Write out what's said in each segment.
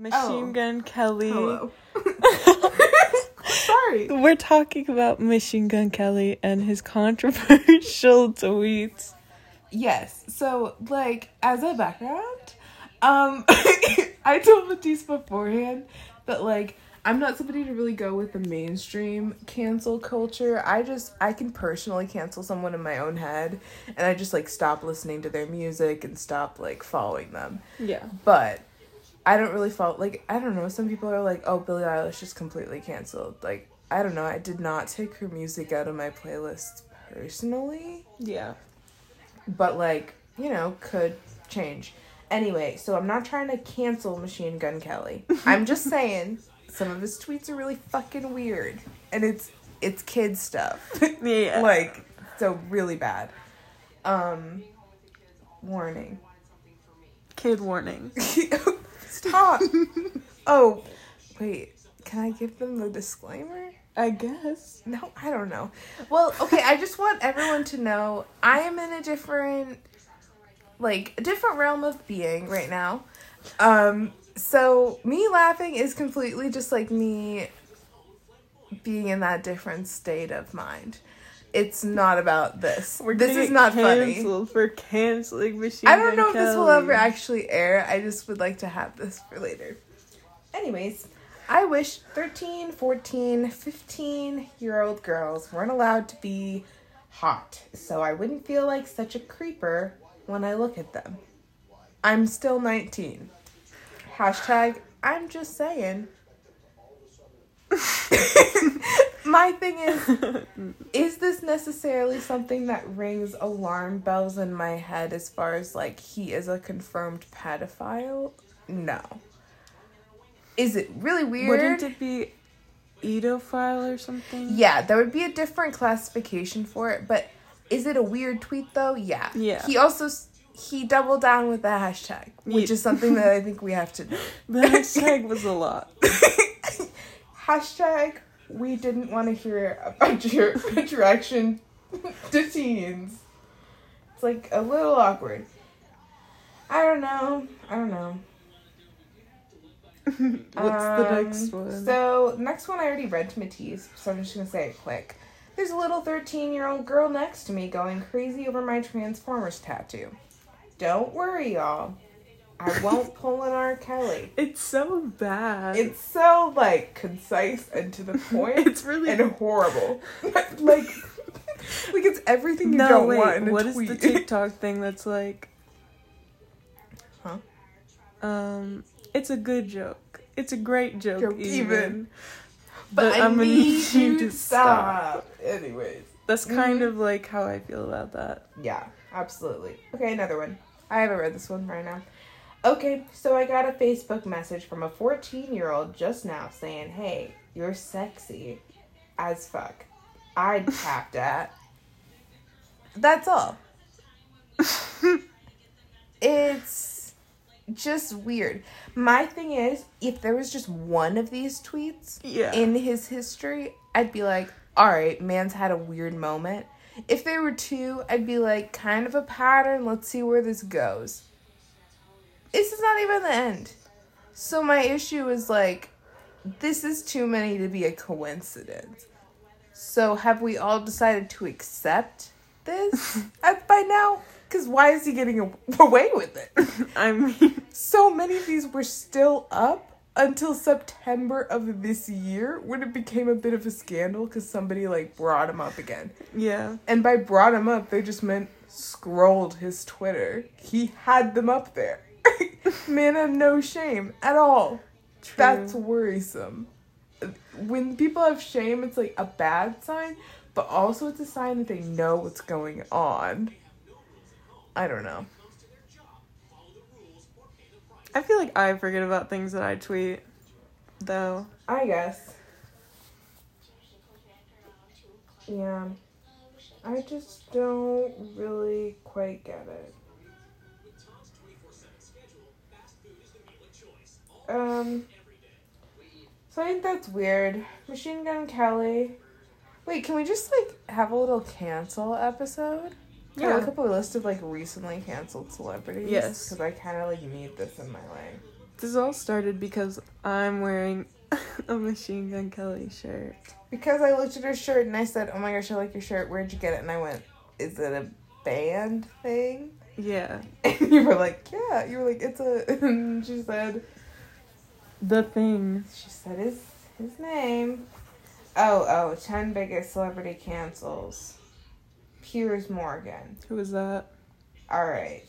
Machine Oh. Gun Kelly. Hello. Sorry. We're talking about Machine Gun Kelly and his controversial tweets. Yes. So, like, as a background, um, I told Matisse beforehand that, like, I'm not somebody to really go with the mainstream cancel culture. I just, I can personally cancel someone in my own head, and I just, like, stop listening to their music and stop, like, following them. Yeah. But I don't really follow, like, I don't know. Some people are like, oh, Billie Eilish is completely canceled. Like, I don't know. I did not take her music out of my playlists personally Yeah. but like you know could change anyway so i'm not trying to cancel machine gun kelly i'm just saying some of his tweets are really fucking weird and it's it's kid stuff Yeah. like so really bad um warning Kid warning. stop oh wait can i give them the disclaimer I guess. No, I don't know. Well, okay, I just want everyone to know I am in a different like a different realm of being right now. Um so me laughing is completely just like me being in that different state of mind. It's not about this. We're this is not funny. for canceling Machine I don't know if this will ever actually air. I just would like to have this for later. Anyways, I wish 13, 14, 15 year old girls weren't allowed to be hot, so I wouldn't feel like such a creeper when I look at them. I'm still 19. Hashtag, I'm just saying. My thing is, is this necessarily something that rings alarm bells in my head as far as like he is a confirmed pedophile? No. Is it really weird? Wouldn't it be edophile or something? Yeah, there would be a different classification for it, but is it a weird tweet though? Yeah. Yeah. He also he doubled down with the hashtag, which Ye- is something that I think we have to do. The hashtag was a lot. hashtag we didn't want to hear about your attraction to teens. It's like a little awkward. I don't know. I don't know. What's the Um, next one? So next one I already read to Matisse, so I'm just gonna say it quick. There's a little 13 year old girl next to me going crazy over my Transformers tattoo. Don't worry, y'all. I won't pull an R. Kelly. it's so bad. It's so like concise and to the point. It's really and horrible. like, like it's everything you no don't wait. want in a What is the TikTok thing that's like? Huh? Um, it's a good joke. It's a great joke, Joke even. even. but, I I'm gonna need you to stop. Anyways, That's kind Mhm. of like how I feel about that. yeah, absolutely. Okay, another one. I haven't read this one right now. Okay, so I got a Facebook message from a 14 year old just now saying, Hey, you're sexy as fuck. I'd tap that. That's all. it's just weird. My thing is, if there was just one of these tweets Yeah. in his history, I'd be like, all right, man's had a weird moment. If there were two, I'd be like, kind of a pattern. Let's see where this goes. Even the end. So my issue is like, this is too many to be a coincidence. So have we all decided to accept this by now? Because why is he getting away with it? I mean, so many of these were still up until September of this year when it became a bit of a scandal because somebody like brought him up again. yeah. And by brought him up, they just meant scrolled his Twitter. He had them up there. Man had no shame at all. True. That's worrisome. When people have shame, it's like a bad sign, but also it's a sign that they know what's going on. I don't know. I feel like I forget about things that I tweet, though. I guess. Yeah. I just don't really quite get it. Um. So I think that's weird. Machine Gun Kelly. Wait, can we just like have a little cancel episode? Can I Yeah. look up a list of like recently canceled celebrities? Yes. Because I kind of like need this in my life. This all started because I'm wearing a Machine Gun Kelly shirt. Because I looked at her shirt and I said, "Oh my gosh, I like your shirt. Where'd you get it?" And I went, "Is it a band thing?" Yeah. And you were like, "Yeah." You were like, "It's a." And she said, The thing. "She said his his name." Oh, oh, 10 biggest celebrity cancels. Piers Morgan. Who is that? All right.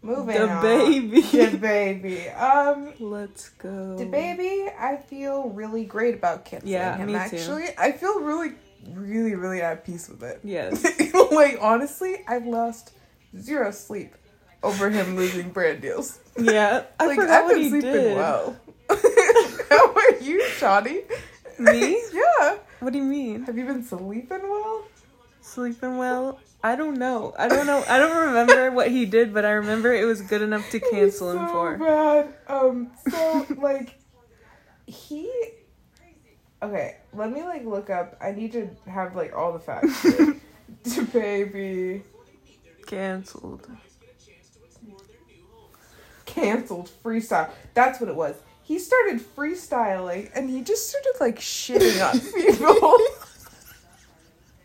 Moving The on. baby. DaBaby. Um, Let's go. DaBaby. I feel really great about canceling Yeah, him. me too. Actually, I feel really, really, really at peace with it. Yes. like honestly, I've lost zero sleep over him losing brand deals. Yeah. I like I've been sleeping did. well. How are you, Shawty? Me? yeah. What do you mean? Have you been sleeping well? Sleeping well? I don't know. I don't know. I don't remember what he did, but I remember it was good enough to cancel was him so for. bad. Um. So like, he. Okay, let me like look up. I need to have like all the facts. to baby Cancelled. Canceled freestyle. That's what it was. He started freestyling and he just started like shitting on people.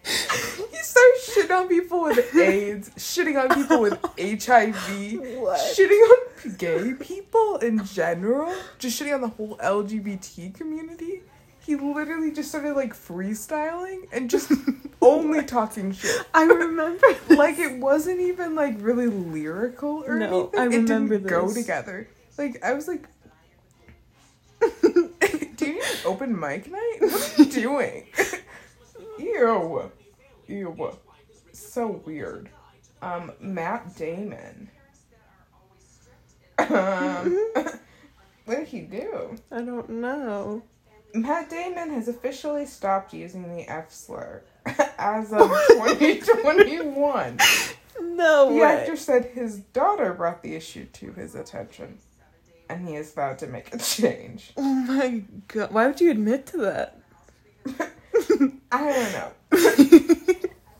he started shitting on people with AIDS, shitting on people with HIV, What? shitting on gay people in general, just shitting on the whole LGBT community. He literally just started like freestyling and just only talking shit. I remember. this. Like it wasn't even like really lyrical or No, anything. I it remember didn't go together. Like I was like, do you need an open mic night? What are you doing? Ew, ew, so weird. Um, Matt Damon. Um, what did he do? I don't know. Matt Damon has officially stopped using the F slur as of 2021. No The way. actor said his daughter brought the issue to his attention, and he is vowed to make a change. Oh my god. Why would you admit to that? I don't know.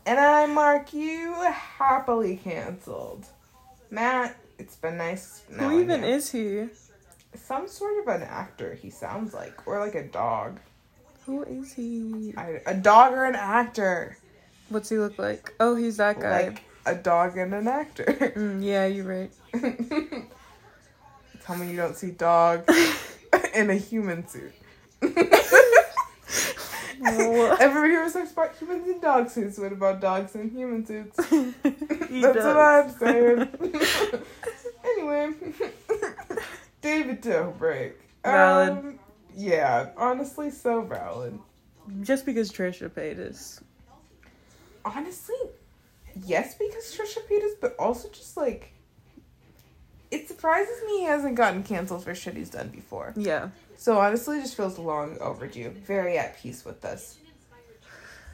and I mark you happily canceled. Matt, it's been nice. Who even is he? Some sort of an actor, he sounds like, or like a dog. Who is he? I, a dog or an actor. What's he look like? Oh, he's that guy. Like a dog and an actor. Mm, yeah, you're right. Tell me you don't see dog in a human suit. No. Everybody always like, about humans in dog suits. What about dogs in human suits? That's does. what I'm saying. anyway, David Dobrik. Valid. Um, yeah, honestly, so valid. Just because Trisha Paytas. Honestly, yes, because Trisha Paytas, but also just like. It surprises me he hasn't gotten canceled for shit he's done before. Yeah. So honestly, it just feels long overdue. Very at peace with this.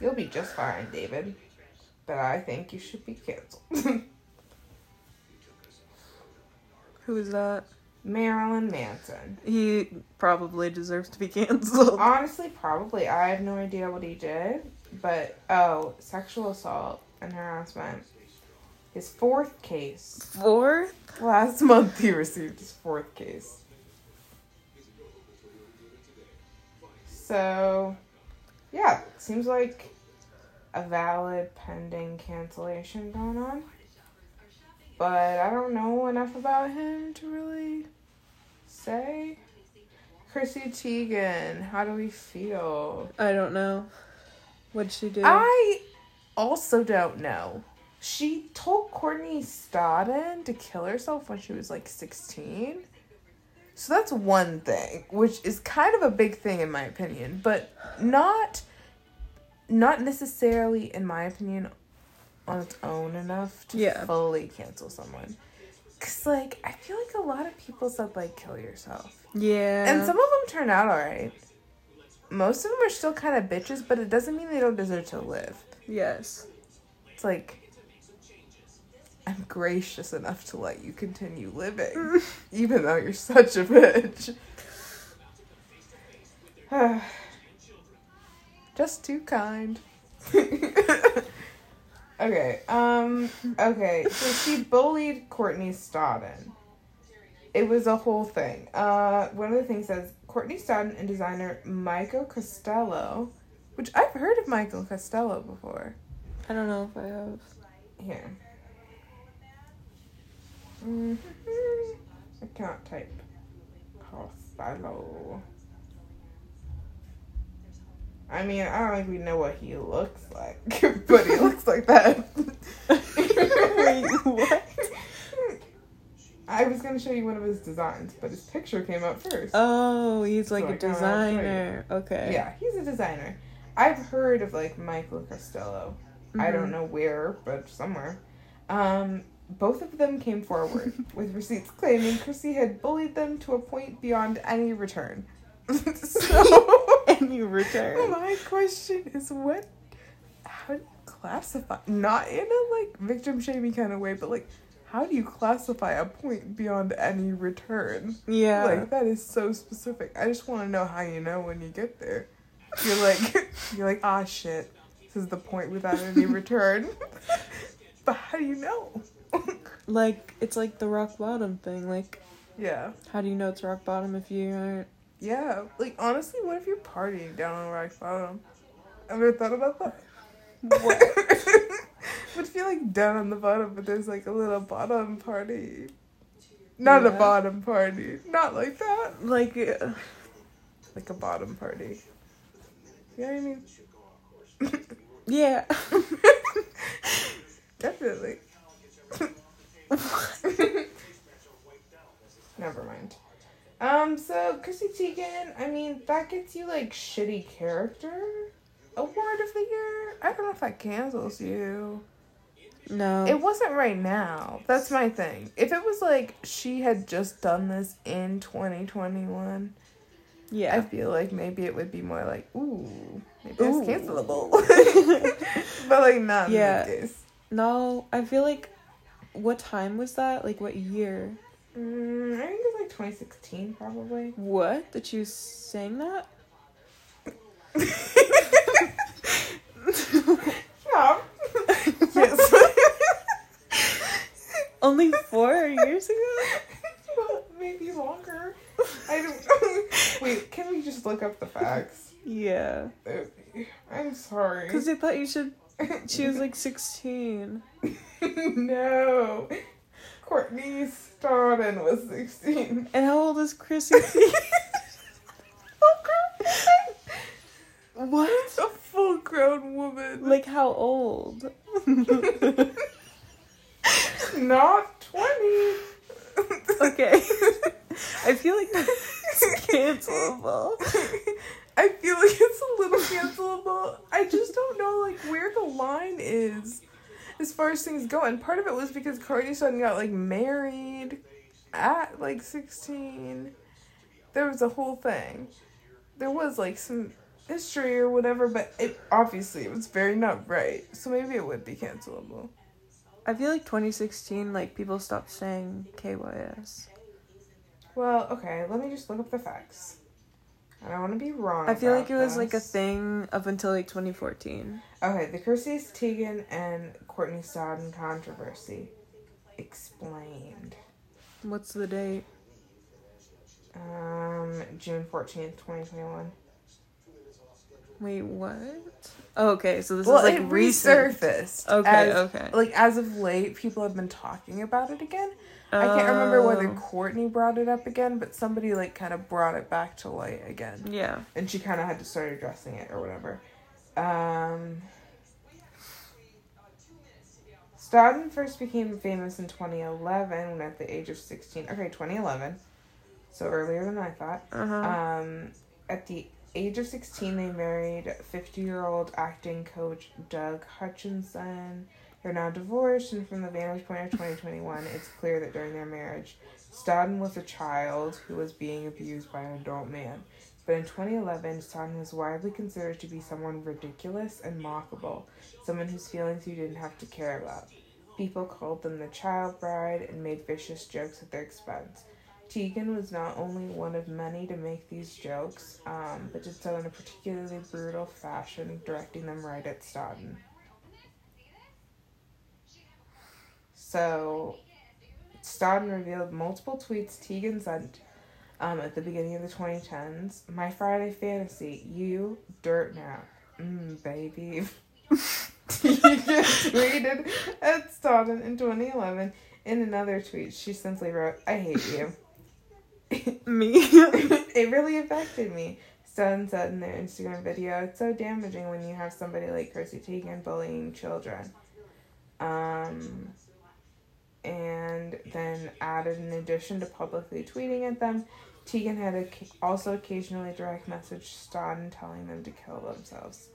You'll be just fine, David. But I think you should be canceled. Who is that? Marilyn Manson. He probably deserves to be canceled. Honestly, probably. I have no idea what he did. But, oh, sexual assault and harassment. His fourth case. Fourth? Last month he received his fourth case. So, yeah, seems like a valid pending cancellation going on. But I don't know enough about him to really say. Chrissy Teigen, how do we feel? I don't know. What'd she do? I also don't know. She told Courtney Stodden to kill herself when she was like 16. So that's one thing, which is kind of a big thing in my opinion, but not not necessarily in my opinion on its own enough to Yeah. fully cancel someone. Cuz like I feel like a lot of people said like kill yourself. yeah. And some of them turn out alright. Most of them are still kind of bitches, but it doesn't mean they don't deserve to live. yes. It's like I'm gracious enough to let you continue living, even though you're such a bitch. Just too kind. okay, um, okay, so she bullied Courtney Stodden It was a whole thing. Uh, one of the things says Courtney Stodden and designer Michael Costello, which I've heard of Michael Costello before. I don't know if I have. Here. hmm I can't type. Costello. I mean, I don't think we know what he looks like, but he looks like that. Wait, what? I was gonna show you one of his designs, but his picture came up first. Oh, he's like So a I kinda wanna show you. designer. Okay. Yeah, he's a designer. I've heard of like Michael Costello. I don't Mhm. know where, but somewhere. Um, both of them came forward with receipts claiming Chrissy had bullied them to a point beyond any return. so, And you return. my question is what? How do you classify? Not in a like victim shaming kind of way, but like, how do you classify a point beyond any return? Yeah. Like that is so specific. I just want to know how you know when you get there. You're like, you're like, ah, shit. This is the point without any return. but how do you know? like it's like the rock bottom thing. Like, yeah, how do you know it's rock bottom if you aren't? Yeah. Like honestly, what if you're partying down on rock bottom? Ever thought about that? What? Would feel like down on the bottom, but there's like a little bottom party. Not a bottom party. Not like that. Like, uh, Like a bottom party. You know what I mean? yeah. Definitely. Never mind. Um, so Chrissy Teigen, I mean, that gets you like shitty character award of the year. I don't know if that cancels you. no. It wasn't right now. That's my thing. If it was like she had just done this in 2021, yeah. I feel like maybe it would be more like, ooh, maybe Ooh. it's cancelable. but like not Yeah. in this case. no, I feel like. What time was that? Like, what year? Mm, I think it's like 2016 probably. What? That you sang that? yeah. yes. Only four years ago? well, maybe longer. I don't. Wait, can we just look up the facts? Yeah. I'm sorry. Because I thought you should. She was like 16. no. Courtney Stodden was 16. And how old is Chrissy Teigen? what? A full grown woman. Like, how old? Not 20. okay. I feel like that's cancelable. I feel like it's a little cancelable. I just don't know like where the line is as far as things go. And part of it was because Courtney Stodden got like married at like sixteen. There was a whole thing. There was like some history or whatever, but it obviously it was very not right. So maybe it would be cancelable. I feel like 2016, like, people stopped saying KYS. Well, okay, let me just look up the facts. I don't want to be wrong. I feel like it was like a thing up until like 2014. Okay, the Chrissy Teigen and Courtney Stodden controversy explained. What's the date? Um, June fourteenth, twenty twenty one. Wait, what? Oh, okay, so this Well, is like recent. resurfaced. Okay, as, okay. Like as of late, people have been talking about it again. I can't remember whether Oh. Courtney brought it up again, but somebody like kind of brought it back to light again, Yeah. and she kind of had to start addressing it or whatever. Um, Stodden first became famous in 2011 when at the age of 16. Okay, 2011. So earlier than I thought. Uh huh. Um, at the age of 16, they married 50 year old acting coach Doug Hutchison. They're now divorced, and from the vantage point of 2021, it's clear that during their marriage, Stodden was a child who was being abused by an adult man. But in 2011, Stodden was widely considered to be someone ridiculous and mockable, someone whose feelings you didn't have to care about. People called them the child bride and made vicious jokes at their expense. Tegan was not only one of many to make these jokes, um, but did so in a particularly brutal fashion, directing them right at Stodden. So, Stodden revealed multiple tweets Tegan sent um, at the beginning of the 2010s. My Friday fantasy, you, dirt now. Mm, baby. Tegan tweeted at Stodden in 2011. In another tweet, she simply wrote, I hate you. Me. it really affected me. Stodden said in their Instagram video, it's so damaging when you have somebody like Chrissy Teigen bullying children. Um, and then added in addition to publicly tweeting at them, Tegan had also occasionally direct message Stodden telling them to kill themselves.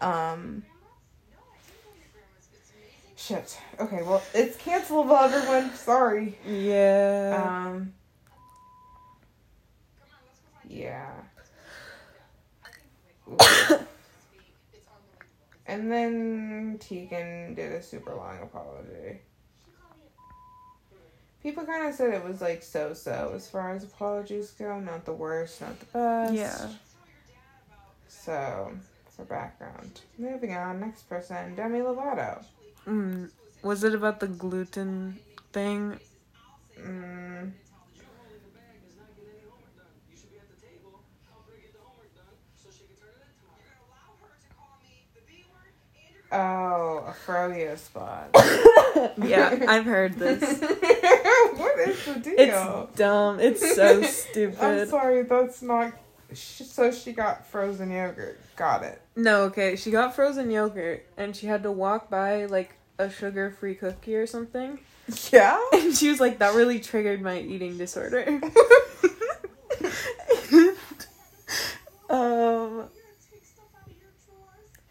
Um, shit. Okay, well, it's cancelable, everyone. Sorry. yeah. Um, yeah. and then Tegan did a super long apology. People kind of said it was like so so as far as apologies go. Not the worst, not the best. yeah. So, for background. Moving on, next person, Demi Lovato. Mm. Was it about the gluten thing? Mm. Oh, a froyo spot. Yeah, I've heard this. what is the deal? It's dumb. It's so stupid. I'm sorry, that's not. So she got frozen yogurt. Got it. No, okay. She got frozen yogurt and she had to walk by like a sugar free cookie or something. Yeah? And she was like, that really triggered my eating disorder. um,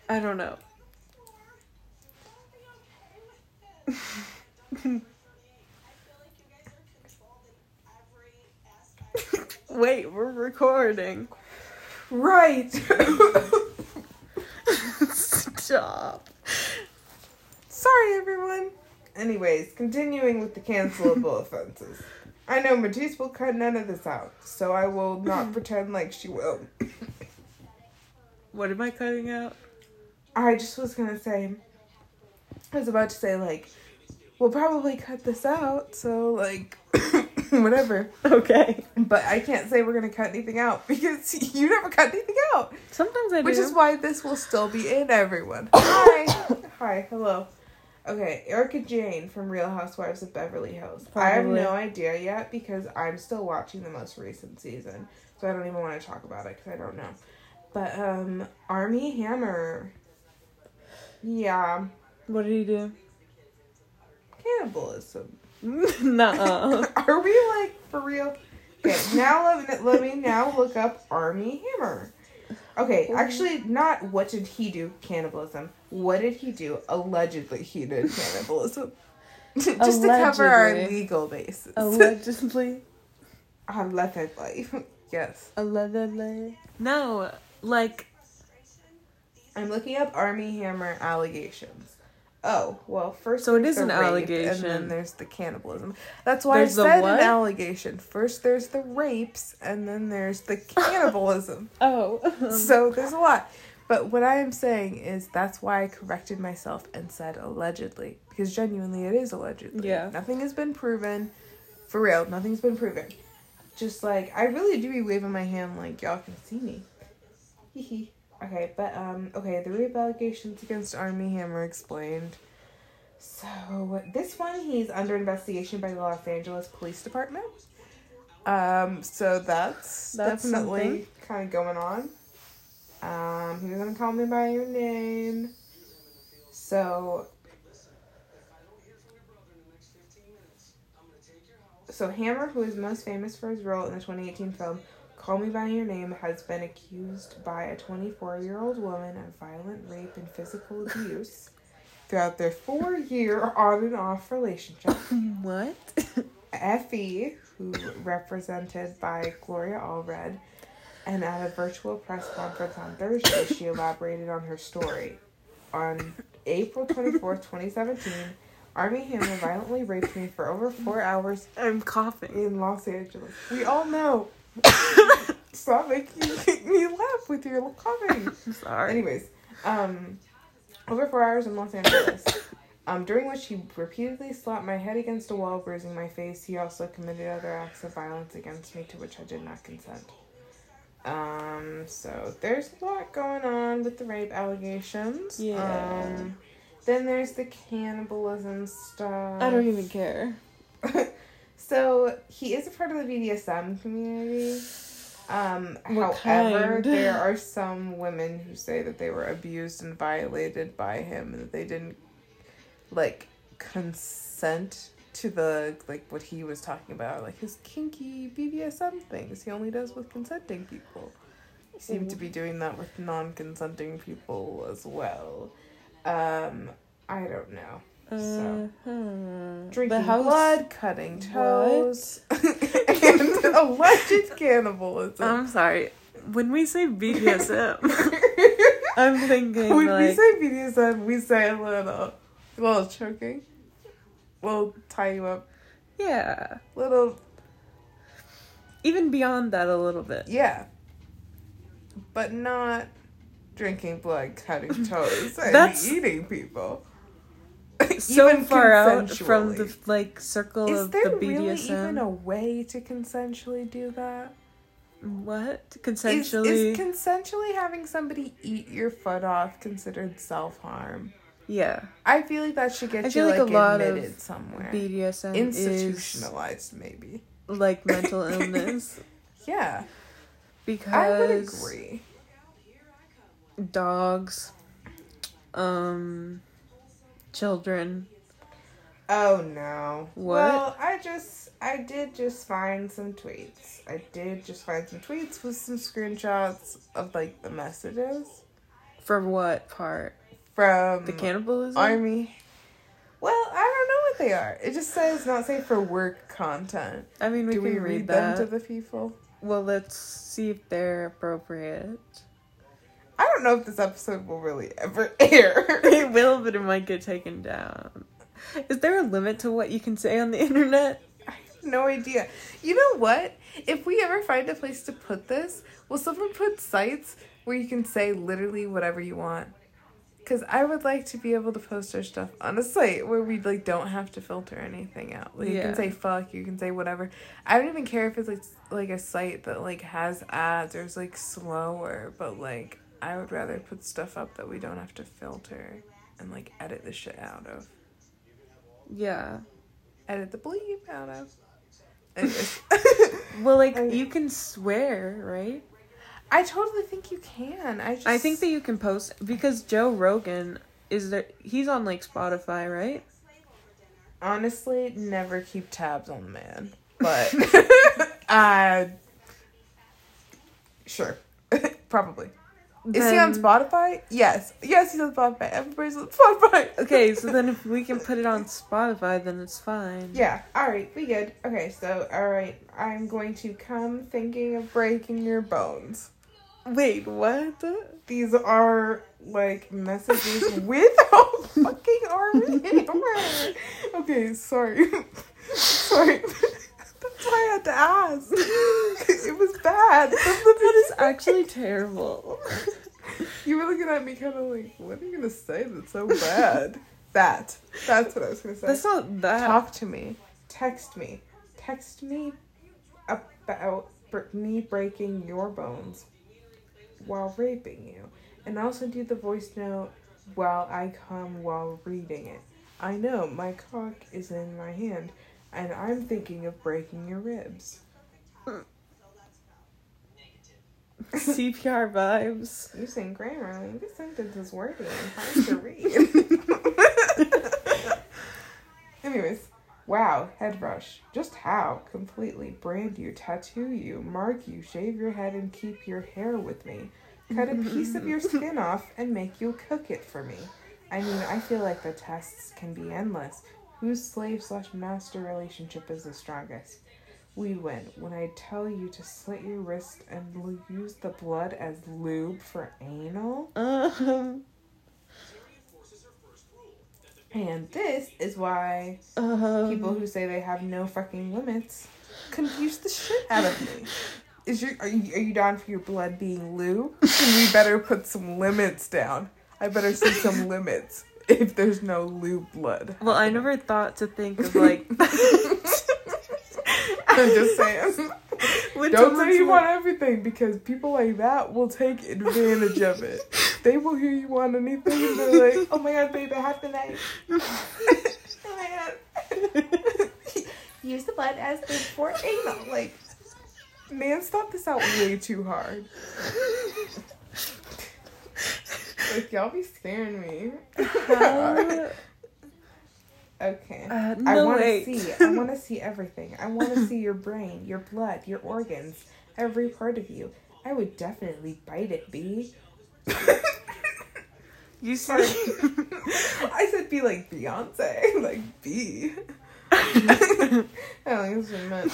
I don't know. Wait, we're recording. right. Stop. Sorry, everyone. Anyways, continuing with the cancelable offenses. I know Matisse will cut none of this out, so I will not pretend like she will. What am I cutting out? I just was gonna say, I was about to say, like, we'll probably cut this out, so, like, whatever. Okay. But I can't say we're gonna cut anything out because you never cut anything out. Sometimes I do. Which is why this will still be in, everyone. Hi. Hi, hello. Okay, Erika Jayne from Real Housewives of Beverly Hills. I have no idea yet because I'm still watching the most recent season, so I don't even want to talk about it because I don't know. But um, Armie Hammer. Yeah, what did he do? Cannibalism. Nuh-uh. Are we like for real? Okay, now let me, let me now look up Armie Hammer. Okay, actually, not what did he do cannibalism. What did he do? Allegedly, he did cannibalism. Just to cover our Allegedly. legal basis. Allegedly. Allegedly, yes. Allegedly. No, like I'm looking up Armie Hammer allegations. Oh well, first So it is an rape, allegation. and then there's the cannibalism. That's why There's I the said an allegation. First there's the rapes, and then there's the cannibalism. oh. so there's a lot. But what I am saying is that's why I corrected myself and said allegedly. Because genuinely it is allegedly. Yeah. Nothing has been proven. For real, nothing's been proven. Just like I really do be waving my hand like y'all can see me. Hee hee. Okay, but um okay, the rape allegations against Armie Hammer explained. So this one he's under investigation by the Los Angeles Police Department. Um, so that's, That's definitely kind of going on. Um, he was gonna call me by your name. So So Hammer, who is most famous for his role in the 2018 film Call Me by Your Name, has been accused by a 24-year-old woman of violent rape and physical abuse throughout their four-year on and off relationship. what? Effie, who represented by Gloria Allred, and at a virtual press conference on Thursday, she elaborated on her story. On April 24th, 2017, Armie Hammer violently raped me for over four hours I'm coughing. in Los Angeles. We all know. Stop making me laugh with your coughing. I'm sorry. Anyways, um, over four hours in Los Angeles. Um, during which he repeatedly slapped my head against a wall, bruising my face. He also committed other acts of violence against me to which I did not consent. Um, so there's a lot going on with the rape allegations. Yeah. Um, then there's the cannibalism stuff. I don't even care. so he is a part of the BDSM community. Um, What however, kind? there are some women who say that they were abused and violated by him and that they didn't like consent to the like what he was talking about, like his kinky BDSM things. He only does with consenting people. He seemed to be doing that with non-consenting people as well. Um, I don't know. So. Uh-huh. Drinking blood, cutting toes, and alleged cannibalism. I'm sorry. When we say BDSM, I'm thinking when like we say BDSM, we say a little, little choking, little tie you up, yeah. little Even beyond that a little bit. yeah, but not drinking blood, cutting toes, and That's- eating people. So Even far out from the like circle Is of there the really BDSM. even a way to consensually do that? What consensually? is consensually having somebody eat your foot off considered self harm? yeah, I feel like that should get I you feel like like, a lot of admitted somewhere. BDSM is Institutionalized, maybe. like mental illness Yeah, because I would agree. dogs, um, children. Oh no. What? Well, I just I did just find some tweets. I did just find some tweets with some screenshots of like the messages For what part? from The cannibalism. Armie. Well, I don't know what they are. It just says not safe for work content. I mean, we Do can we read, read them to the people? Well, let's see if they're appropriate. I don't know if this episode will really ever air. it will, but it might get taken down. Is there a limit to what you can say on the internet? I have no idea. You know what? If we ever find a place to put this, will someone put sites where you can say literally whatever you want? Because I would like to be able to post our stuff on a site where we like don't have to filter anything out. Like you can say fuck, you can say whatever. I don't even care if it's like like a site that like has ads or is like slower, but like I would rather put stuff up that we don't have to filter and like edit the shit out of. Yeah. Edit the bleep out of. Well, like you can swear, right? I totally think you can. I just I think that you can post because Joe Rogan is there. He's on like Spotify, right? honestly never keep tabs on the man, but uh sure, probably. Is he on Spotify? Yes, yes, he's on Spotify. Everybody's on Spotify. Okay, so then if we can put it on Spotify, then it's fine. yeah, all right, we good. Okay, so all right, I'm going to come thinking of breaking your bones. Wait, what? These are like messages with a fucking Armie Hammer. Okay, sorry. sorry. That's why I had to ask. it was bad. That is actually terrible. You were looking at me kind of like, what are you gonna say that's so bad? that. That's what I was gonna say. That's not that. Talk to me. Text me. Text me about me breaking your bones while raping you. And send you the voice note while I come while reading it. I know my cock is in my hand and I'm thinking of breaking your ribs. CPR vibes. You Using Grammarly, this sentence is wordy and hard to read. Anyways, wow, head rush. Just how? Completely brand you, tattoo you, mark you, shave your head, and keep your hair with me. Cut a piece of your skin off and make you cook it for me. I mean, I feel like the tests can be endless. Whose slave slash master relationship is the strongest? We win when I tell you to slit your wrist and use the blood as lube for anal. Um. And this is why um people who say they have no fucking limits confuse the shit out of me. Is your are you are you down for your blood being lube? We better put some limits down. I better see some limits. If there's no lube blood. Well, I never thought to think of like. I'm just saying. Don't say you like- want everything because people like that will take advantage of it. They will hear you want anything and they're like, oh my god, babe, I have the knife. oh my god. Use the blood as the for anal. Like, man, stop this out way too hard. Like, y'all be scaring me. How- okay. Uh, I want to see. I want to see everything. I want to see your brain, your blood, your organs, every part of you. I would definitely bite it, B. You see, I said be like Beyonce, like B. I don't think meant.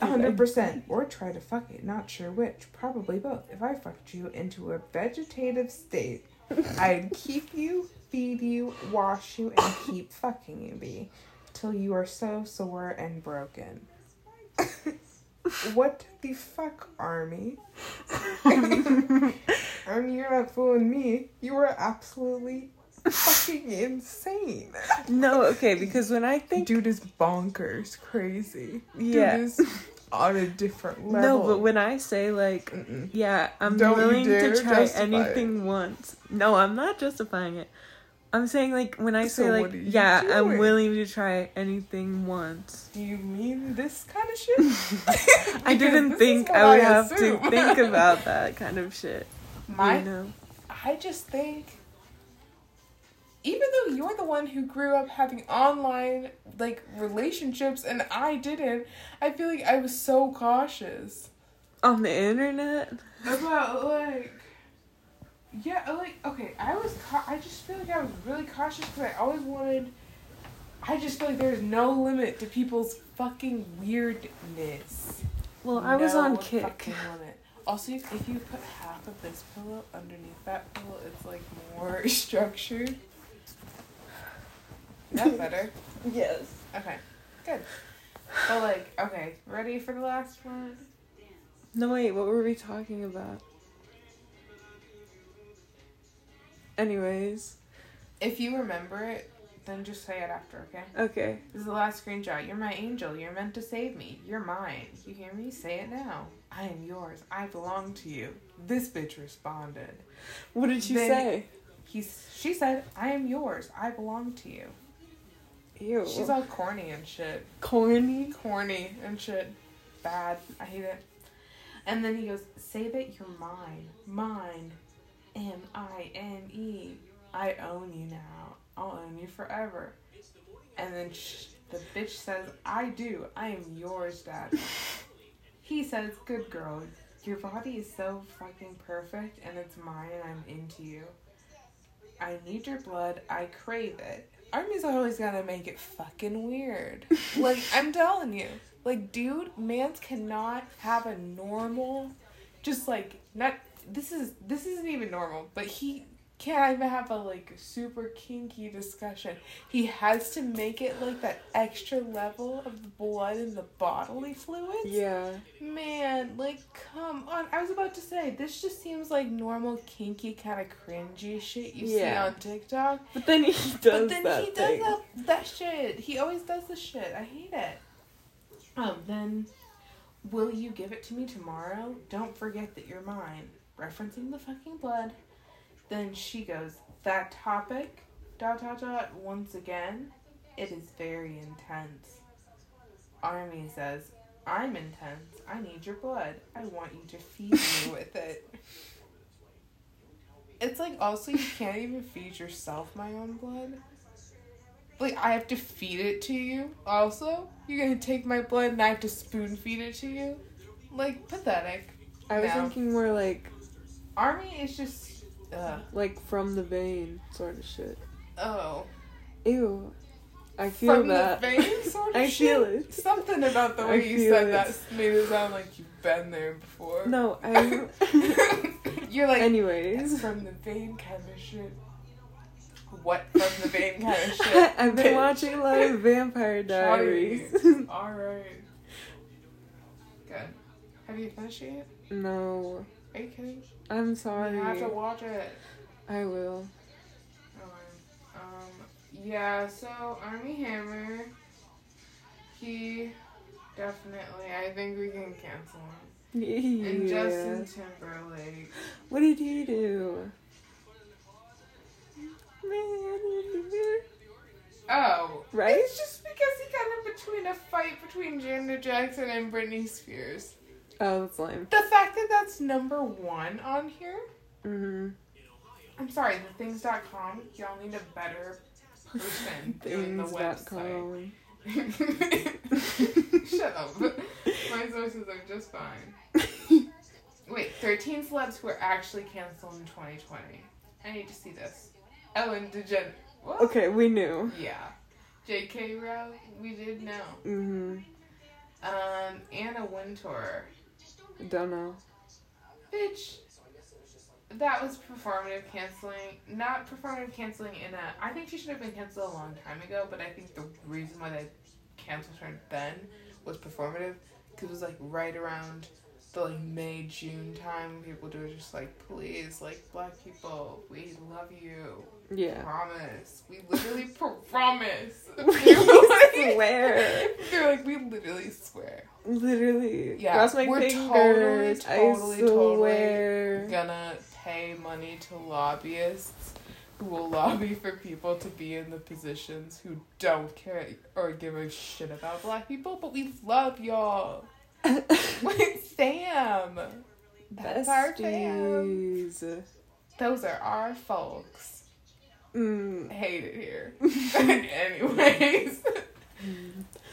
hundred percent. Or try to fuck it. Not sure which. Probably both. If I fucked you into a vegetative state, I'd keep you, feed you, wash you, and keep fucking you, B, till you are so sore and broken. what the fuck, Armie? Armie, you're not fooling me. You are absolutely fucking insane. no, okay, because when I think Dude is bonkers, crazy. Yeah. Dude is on a different level. no, but when I say like, Mm-mm. yeah, I'm Don't willing to try anything once. No, I'm not justifying it. I'm saying like when I say So like, are you yeah, I'm willing to try anything once. Do you mean this kind of shit? I didn't think I would I have to think about that kind of shit. My, you know? I just think, even though you're the one who grew up having online like relationships and I didn't, I feel like I was so cautious. On the internet? about like yeah like okay i was ca- i just feel like i was really cautious because i always wanted i just feel like there's no limit to people's fucking weirdness Well, I was on Kik. also if you put half of this pillow underneath that pillow it's like more structured that's better Yes. okay good but like okay ready for the last one No, wait, what were we talking about? Anyways, if you remember it then just say it after okay okay. This is the last screenshot. You're my angel. You're meant to save me. You're mine. You hear me? Say it now. I am yours. I belong to you. This bitch responded. What did you Then- say? He's. She said, "I am yours. I belong to you." Ew. She's all corny and shit. corny. Corny and shit. Bad. I hate it. And then he goes, Save it, you're mine. Mine. M I N E. I own you now. I'll own you forever." And then sh- the bitch says, "I do. I am yours, dad." he says, "Good girl. Your body is so fucking perfect, and it's mine, and I'm into you. I need your blood. I crave it." Armie's always gotta make it fucking weird. like I'm telling you, like dude, mans cannot have a normal, just like not. This is this isn't even normal, but he can't even have a like super kinky discussion. He has to make it like that extra level of the blood in the bodily fluids. Yeah. Man, like, come on. I was about to say, this just seems like normal, kinky, kind of cringy shit you see on TikTok. But then he does But then that he thing. does that, that shit. He always does the shit. I hate it. Um, then, will you give it to me tomorrow? Don't forget that you're mine. Referencing the fucking blood. Then she goes, that topic, dot dot dot, once again, it is very intense. Armie says, I'm intense. I need your blood. I want you to feed me with it. It's like also you can't even feed yourself my own blood. Like I have to feed it to you. Also, you're gonna take my blood and I have to spoon feed it to you. Like pathetic. I was No. thinking more like Armie is just. Uh, like from the vein sort of shit. oh. Ew. I feel From that. the vein sort of I shit. feel it. Something about the I way you said it. that made it sound like you've been there before. No, I. You're like Anyways, from the vein kind of shit. What from the vein kind of shit? I've been bitch? watching a lot of Vampire Diaries. All right. Good. Have you finished it yet? no, Are you kidding? I'm sorry. You have to watch it. I will. Um. Yeah, so Armie Hammer, he definitely, I think we can cancel him. Yeah. And Justin Timberlake. What did he do? Oh, Right? It's just because he got in between a fight between Janet Jackson and Britney Spears. Oh, that's lame. The fact that that's number one on here. Mm-hmm. I'm sorry, the things.com, y'all need a better person doing the website. Shut up. My sources are just fine. Wait, 13 celebs who were actually canceled in 2020. I need to see this. Ellen DeGeneres. What? Okay, we knew. Yeah. J.K. Rowling, we did know. Mm-hmm. Um, Anna Wintour. Don't know. Bitch. That was performative canceling. Not performative canceling in a. I think she should have been canceled a long time ago, but I think the reason why they canceled her then was performative. Because it was like right around the like May, June time. People were just like, please, like, black people, we love you. Yeah. Promise. We literally promise. We swear. They're like, we literally swear. Literally. Yeah, Cross my we're fingers. totally, I totally, gonna pay money to lobbyists who will lobby for people to be in the positions who don't care or give a shit about black people, but we love y'all. Wait, Sam. That's our fam. Those are our folks. Mm, Hate it here. Anyways.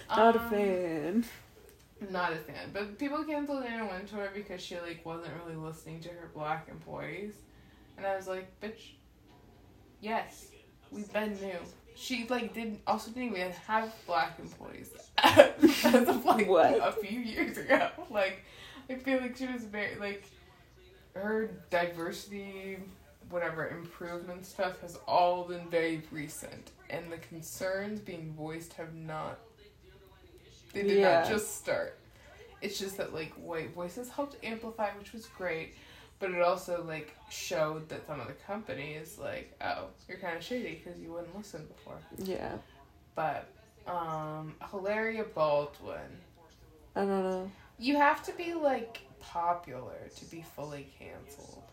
not a Um, fan. Not a fan, but people canceled Anna Wintour because she like wasn't really listening to her black employees, and I was like, bitch, yes, we've been new. She like didn't also didn't even have black employees as of like What? a few years ago. Like, I feel like she was very like her diversity, whatever improvement stuff has all been very recent, and the concerns being voiced have not. They did Yeah. not just start. It's just that like white voices helped amplify, which was great, but it also like showed that some of the companies like, oh, you're kind of shady because you wouldn't listen before. Yeah. But um, Hilaria Baldwin, I don't know. you have to be like popular to be fully canceled.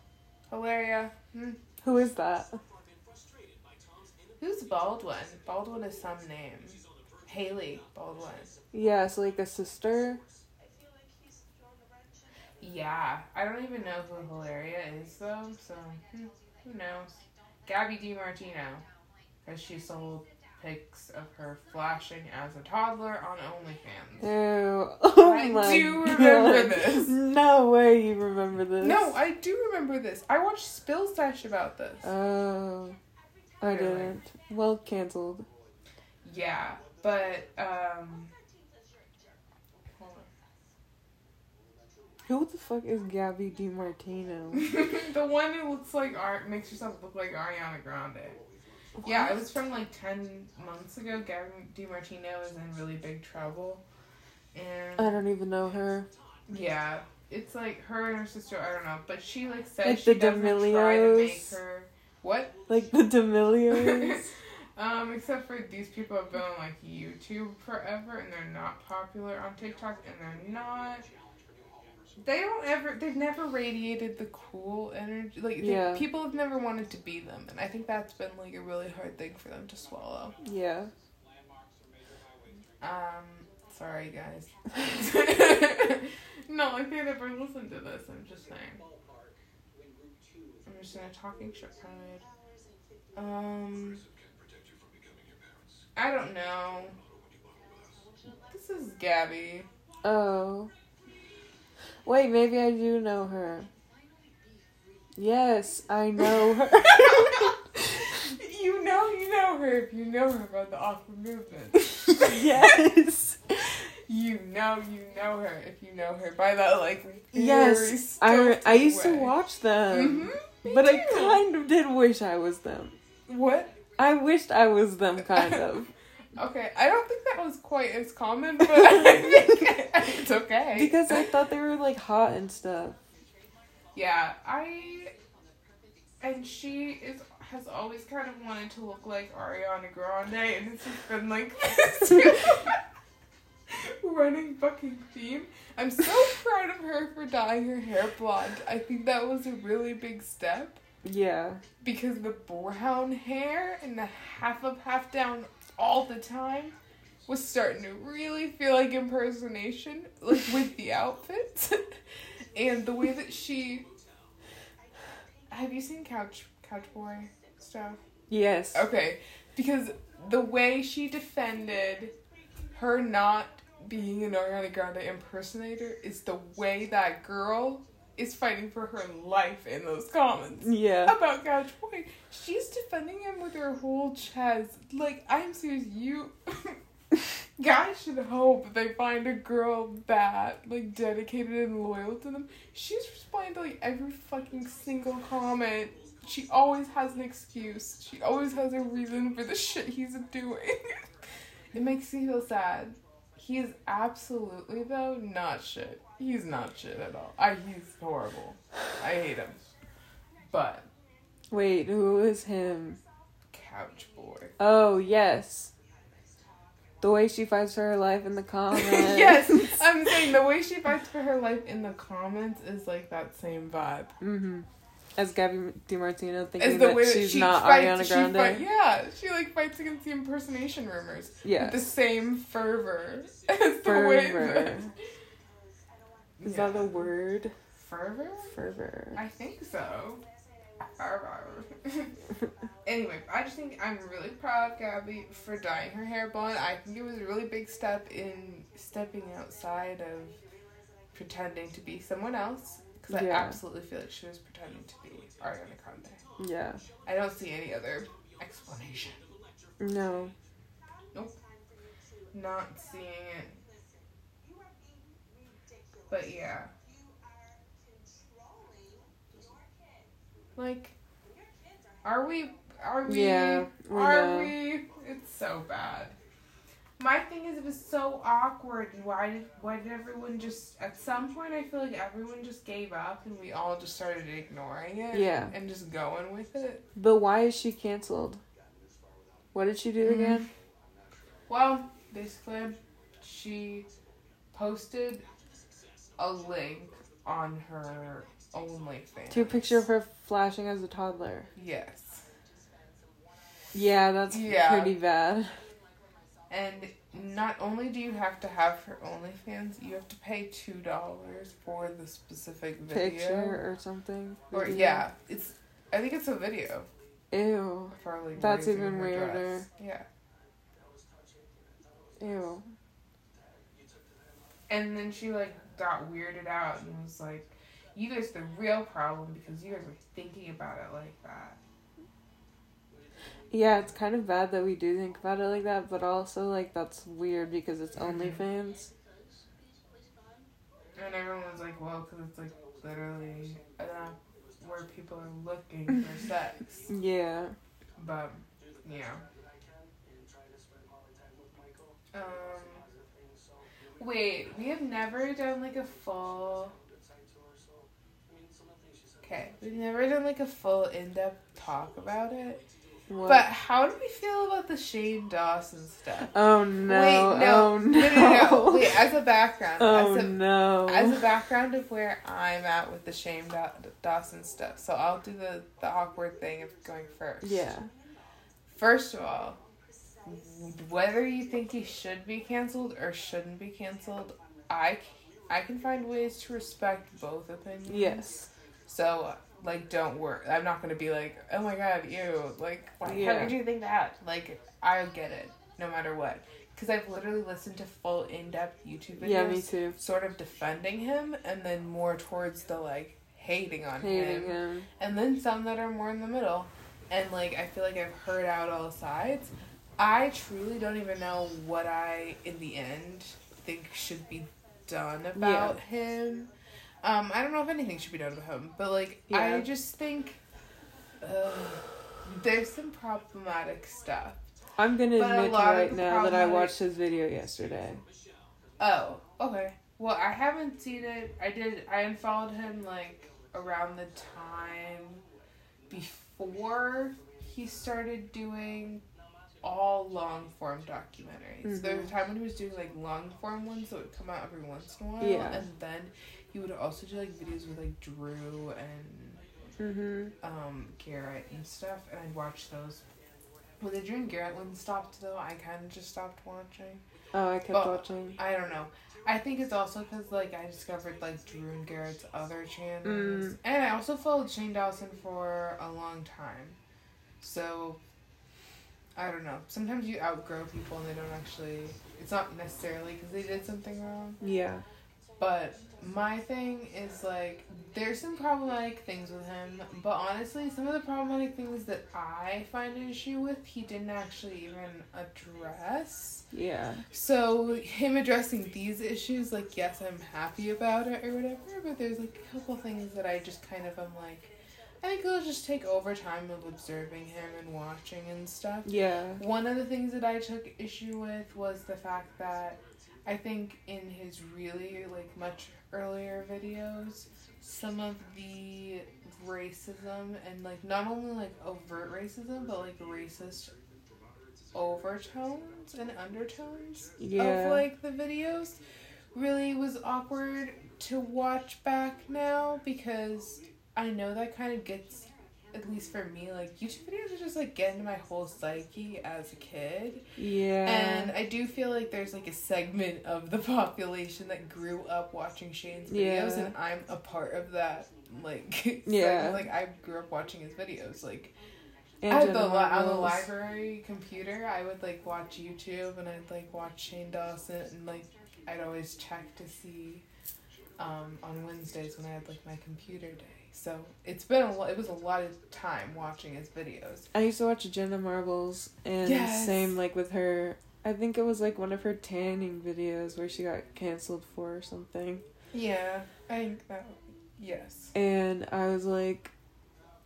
Hilaria, hmm. Who is that? who's Baldwin? Baldwin is some name. Hailey Baldwin. Yeah, it's like a sister. Yeah, I don't even know who Hilaria is though, so hmm, who knows? Gabi DeMartino, because she sold pics of her flashing as a toddler on OnlyFans. Ew. Oh I my do remember God. this. No way you remember this. No, I do remember this. I watched Spill Sesh about this. Oh. I Really? didn't. Well, cancelled. yeah, but um. Who the fuck is Gabi DeMartino? the one who looks like art makes herself look like Ariana Grande. Yeah, it was from like ten months ago. Gabi DeMartino is in really big trouble, and I don't even know her. yeah, it's like her and her sister. I don't know, but she like says Like she the doesn't try to make her what. Like the D'Amelios. Um, except for these people have been on like YouTube forever, and they're not popular on TikTok, and they're not. They don't ever. They've never radiated the cool energy. Like they- Yeah. people have never wanted to be them, and I think that's been like a really hard thing for them to swallow. yeah. Um, sorry guys. no, like they never listened to this. I'm just saying. I'm just in a talking shit pride. Um, I don't know. This is Gabi. Oh. Wait, maybe I do know her. Yes, I know her. you know, you know her if you know her about the awkward movement. yes. You know, you know her if you know her by that like. Yes. I, I used to watch them. Mhm, But me I kind of did wish I was them. What? I wished I was them, kind of. Okay, I don't think that was quite as common, but I think it's okay. Because I thought they were like hot and stuff. yeah, I and she is has always kind of wanted to look like Ariana Grande, and it's just been like running fucking theme. I'm so proud of her for dyeing her hair blonde. I think that was a really big step Yeah. because the brown hair and the half up, half down all the time was starting to really feel like impersonation, like with the outfits and the way that she. Have you seen Couch Couch Boy stuff? Yes. Okay, because the way she defended her not being an Ariana Grande impersonator is the way that girl is fighting for her life in those comments Yeah. about Boy. She's defending him with her whole chest. Like, I'm serious, you guys should hope they find a girl that like dedicated and loyal to them. She's responding to like every fucking single comment. She always has an excuse. She always has a reason for the shit he's doing. it makes me feel sad. He is absolutely though not shit. He's not shit at all. I he's horrible. I hate him. But Wait, who is him? couch boy. Oh, yes. The way she fights for her life in the comments. yes, I'm saying the way she fights for her life in the comments is like that same vibe. Mm-hmm. As Gabi DeMartino thinking that she's she not fights, Ariana she Grande. fight, yeah, she like fights against the impersonation rumors with the same fervor as the way Fervor. that. Is Yeah. that a word? fervor? Fervor. I think so. Fervor. anyway, I just think I'm really proud of Gabi for dyeing her hair blonde. I think it was a really big step in stepping outside of pretending to be someone else. Because I absolutely feel like she was pretending to be Ariana Grande. Yeah. I don't see any other explanation. No. Nope. Not seeing it. But yeah. Like, are we? Are we? Yeah, we are know. we? It's so bad. My thing is, it was so awkward. and Why did why did everyone just? At some point, I feel like everyone just gave up, and we all just started ignoring it. Yeah. And just going with it. But why is she canceled? What did she do Mhm. again? Well, basically, she posted a link on her OnlyFans. To a picture of her flashing as a toddler. Yes. Yeah, that's Yeah. pretty bad. And not only do you have to have her OnlyFans, you have to pay two dollars for the specific video. Picture or something. Or Video. yeah, it's. I think it's a video. Ew. That's even weirder. dress. Yeah. Ew. And then she like got weirded out and was like, "You guys the real problem because you guys are thinking about it like that." Yeah, it's kind of bad that we do think about it like that, but also like that's weird because it's Mhm. OnlyFans. And everyone was like, "Well, because it's like literally uh, where people are looking for sex." Yeah. But yeah. Um. Wait, we have never done like a full. Okay, we've never done like a full in-depth talk about it. What? But how do we feel about the Shane Dawson stuff? oh no. Wait, no, Oh no, no. no, no. Wait, as a background, Oh as a no. as a background of where I'm at with the Shane Daw- Dawson stuff. So I'll do the the awkward thing of going first. yeah. First of all, whether you think he should be canceled or shouldn't be canceled, I I can find ways to respect both opinions. Yes. So like, don't worry. I'm not gonna be like, oh my god, ew. Like, why, how Yeah. could you think that? Like, I'll get it no matter what. Because I've literally listened to full in depth YouTube videos. Yeah, me too. Sort of defending him, and then more towards the like hating on Hating him him. and then some that are more in the middle. And like I feel like I've heard out all sides. I truly don't even know what I in the end think should be done about him. Um, I don't know if anything should be done about him, but like I just think uh, there's some problematic stuff. I'm gonna But admit right now that I watched his video yesterday. Oh, okay. Well, I haven't seen it. I did. I unfollowed him like around the time before he started doing all long form documentaries. There was a time when he was doing like long form ones that would come out every once in a while, Yeah. and then he would also do like videos with like Drew and Mm-hmm. um, Garrett and stuff, and I'd watch those. When the Drew and Garrett one stopped, though, I kind of just stopped watching. Oh, I kept Well, watching. I don't know. I think it's also because like I discovered like Drew and Garrett's other channels, Mm. and I also followed Shane Dawson for a long time. So I don't know. Sometimes you outgrow people and they don't actually. It's not necessarily because they did something wrong. Yeah. But my thing is like there's some problematic things with him, but honestly, some of the problematic things that I find an issue with, he didn't actually even address. Yeah. So him addressing these issues, like yes, I'm happy about it or whatever, but there's like a couple things that I just kind of am like, I think it'll just take over time of observing him and watching and stuff. Yeah. One of the things that I took issue with was the fact that I think in his really like much earlier videos, some of the racism and like not only like overt racism but like racist overtones and undertones Yeah. of like the videos really was awkward to watch back now because I know that kind of gets at least for me like YouTube videos are just like get into my whole psyche as a kid Yeah. and I do feel like there's like a segment of the population that grew up watching Shane's videos Yeah. and I'm a part of that like Yeah. segment. like I grew up watching his videos like And I had the li- on the library computer. I would like watch YouTube and I'd like watch Shane Dawson and like I'd always check to see um, on Wednesdays when I had like my computer day. So it's been a it was a lot of time watching his videos. I used to watch Jenna Marbles, and Yes. same like with her. I think it was like one of her tanning videos where she got canceled for or something. Yeah, I think that yes. And I was like,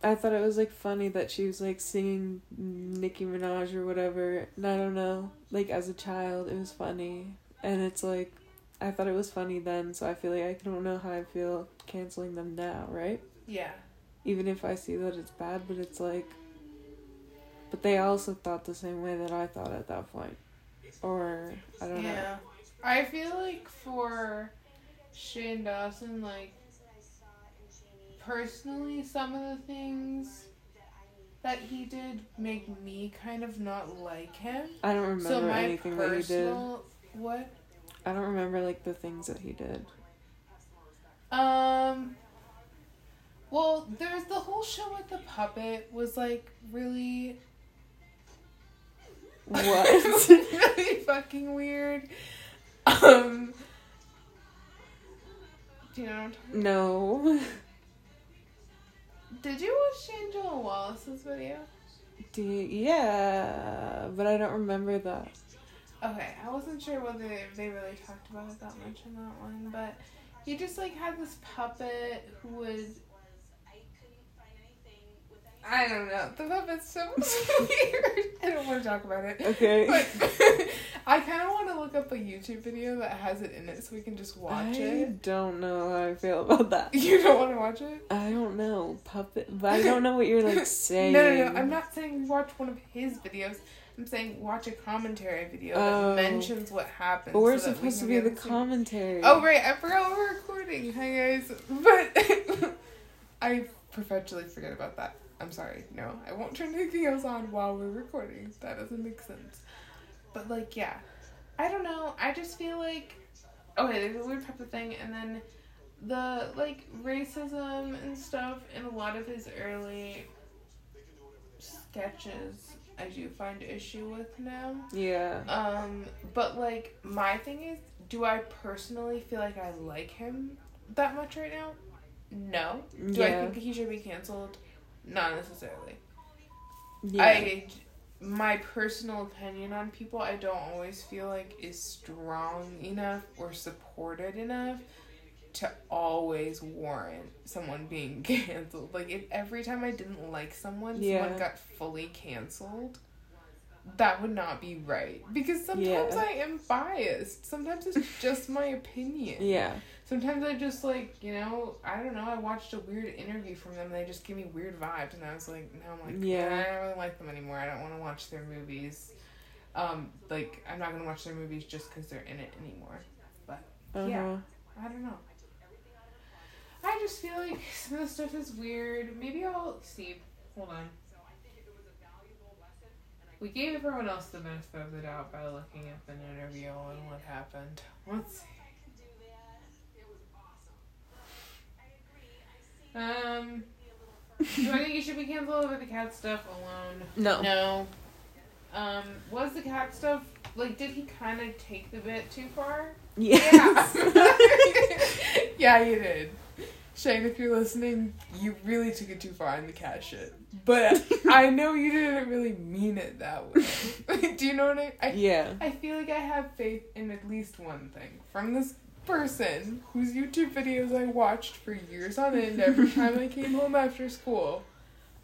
I thought it was like funny that she was like singing Nicki Minaj or whatever. And I don't know, like as a child, it was funny. And it's like, I thought it was funny then, so I feel like I don't know how I feel canceling them now, right? Yeah. Even if I see that it's bad, but it's like, but they also thought the same way that I thought at that point. Or, I don't know. Yeah. I feel like for Shane Dawson, like personally, some of the things that he did make me kind of not like him. I don't remember so anything that he did. what? I don't remember like the things that he did. Um. Well, there's the whole show with the puppet was like really What? really fucking weird. Um. Do you know what I'm talking no. Did you watch D'Angelo Wallace's video? Do you- yeah, but I don't remember that. Okay, I wasn't sure whether they really talked about it that much in that one, but he just like had this puppet who would. I don't know. The puppet's so weird. I don't want to talk about it. Okay. But I kind of want to look up a YouTube video that has it in it so we can just watch I it. I don't know how I feel about that. You don't want to watch it? I don't know puppet, but I don't know what you're like saying. No, no, no. I'm not saying watch one of his videos. I'm saying watch a commentary video Oh. that mentions what happened. But we're so that we supposed to be the into- commentary. Oh right, I forgot we're recording. Hi guys, but I perpetually forget about that. I'm sorry. No, I won't turn anything else on while we're recording. That doesn't make sense. But like, yeah, I don't know. I just feel like okay, there's a weird type of thing, and then the like racism and stuff in a lot of his early sketches. I do find issue with now. Yeah. Um, but like my thing is, do I personally feel like I like him that much right now? No. Do I think he should be canceled? Not necessarily. Yeah. I my personal opinion on people I don't always feel like is strong enough or supported enough to always warrant someone being canceled. Like if every time I didn't like someone, Yeah. someone got fully canceled, that would not be right. Because sometimes Yeah. I am biased. Sometimes it's just my opinion. yeah. Sometimes I just like, you know, I don't know. I watched a weird interview from them. and They just give me weird vibes, and I was like, now I'm like, Yeah. I don't really like them anymore. I don't want to watch their movies. Um, like I'm not gonna watch their movies just because they're in it anymore. Uh-huh. Yeah. I don't know. I just feel like some of the stuff is weird. Maybe I'll see. Hold on. We gave everyone else the benefit of the doubt by looking at the interview and what happened. Let's see. Um, do I think you should be canceled over the cat stuff alone? No. No. Um, was the cat stuff like? Did he kind of take the bit too far? Yes. yeah, you did. Shane, if you're listening, you really took it too far in the cat shit. But I know you didn't really mean it that way. Do you know what I, I yeah. I feel like I have faith in at least one thing from this person whose YouTube videos I watched for years on end every time I came home after school.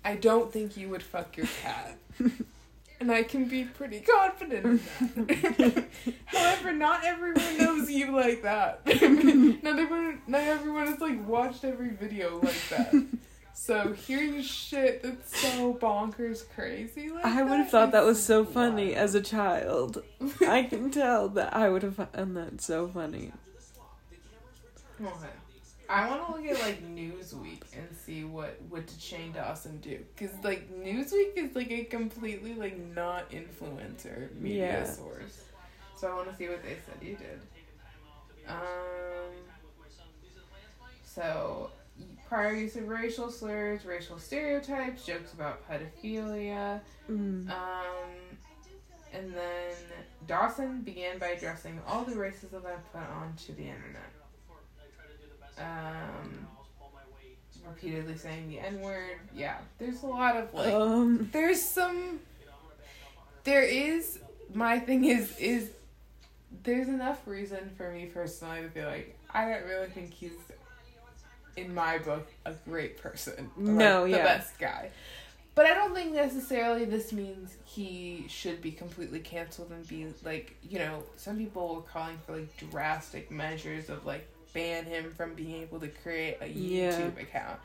I don't think you would fuck your cat. And I can be pretty confident in that. However, not everyone knows you like that. not everyone not everyone has like watched every video like that. So hearing shit that's so bonkers crazy like I would have thought that was so funny wild. as a child. I can tell that I would have found that so funny. Okay. I want to look at like Newsweek and see what what did Shane Dawson do? Because like Newsweek is like a completely like not influencer media Yeah. source. So I want to see what they said you did. Um. So prior use of racial slurs, racial stereotypes, jokes about pedophilia. Mm. Um, and then Dawson began by addressing all the racism I put onto the internet. Um, repeatedly saying the N word. Yeah, there's a lot of like. Um. There's some. There is. My thing is is. There's enough reason for me personally to be like I don't really think he's. In my book, a great person. or, like, No, the yeah. best guy. But I don't think necessarily this means he should be completely canceled and be like, you know, some people were calling for like drastic measures of like ban him from being able to create a YouTube Yeah. account.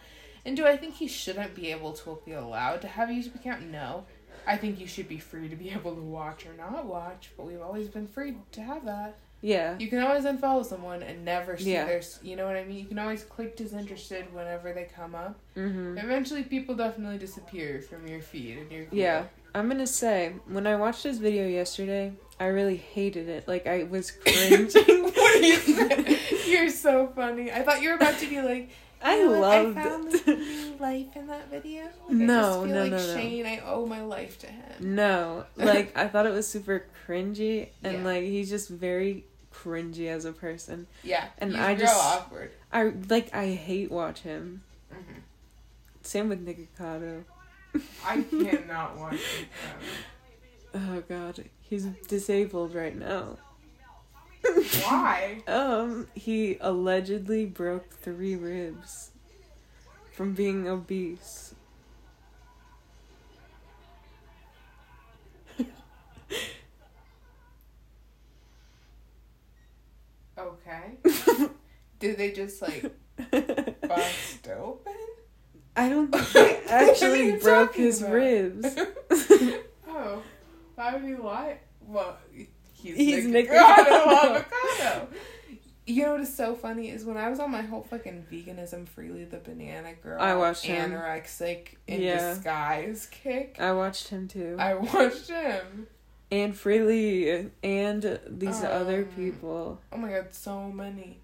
And do I think he shouldn't be able to be allowed to have a YouTube account? No. I think you should be free to be able to watch or not watch, but we've always been free to have that. Yeah. You can always unfollow someone and never see Yeah. their, you know what I mean? You can always click disinterested whenever they come up. Mm-hmm. Eventually, people definitely disappear from your feed and your view. Yeah. I'm gonna say when I watched his video yesterday, I really hated it. Like I was cringing. what are you saying? You're so funny. I thought you were about to be like, I "You know what? loved I found it. new life in that video. Like, I No, just feel no, like no, no. Shane, I owe my life to him. No, like I thought it was super cringy, and Yeah. like he's just very cringy as a person. Yeah, And he's I real just- awkward. I like I hate watch him. Mhm. Same with Nikocado. I cannot watch it. Oh god, he's disabled right now. Why? Um, he allegedly broke three ribs from being obese. Okay. Did they just like bust open? I don't think he actually broke his about? ribs. Why would lie? Well, he's, He's Nick avocado. You know what is so funny is when I was on my whole fucking veganism, Freelee the banana girl, I watched him. anorexic in Yeah. disguise kick. I watched him too. I watched him. and Freelee and these other Um, people. Oh my god, so many.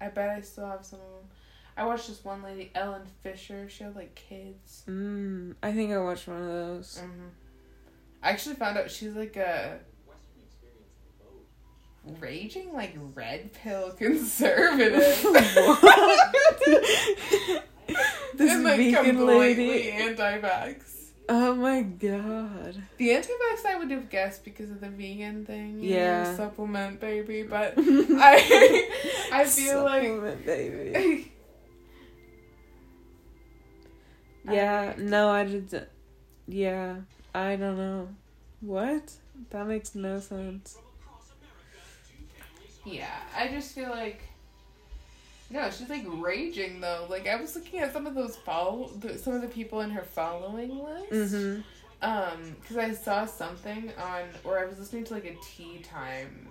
I bet I still have some of them. I watched this one lady, Ellen Fisher. She had like kids. Mm, I think I watched one of those. hmm I actually found out she's like a raging like red pill conservative. This and like vegan lady. anti-vax. Oh my god. The anti-vax I would have guessed because of the vegan thing. you know, Yeah. supplement baby, but I I feel like Supplement, baby. Yeah, no, I did. Yeah, I don't know. What? That makes no sense. Yeah, I just feel like No, she's like raging though. Like I was looking at some of those follow, some of the people in her following list. Mhm. Um, because I saw something on, or I was listening to like a tea time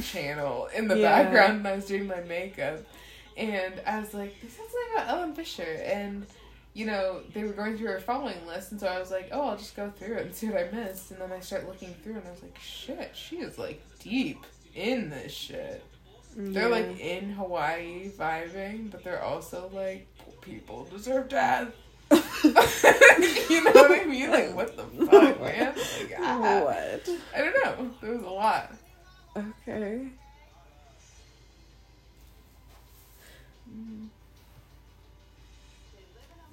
channel in the Yeah. background and I was doing my makeup, and I was like, "This is like about Ellen Fisher," and you know they were going through her following list, and so I was like, "Oh, I'll just go through it and see what I missed," and then I start looking through, and I was like, "Shit, she is like deep in this shit." They're like in Hawaii vibing, but they're also like people deserve death. you know what I mean? Like what the fuck, man? Like, ah. What? I don't know. There was a lot. Okay.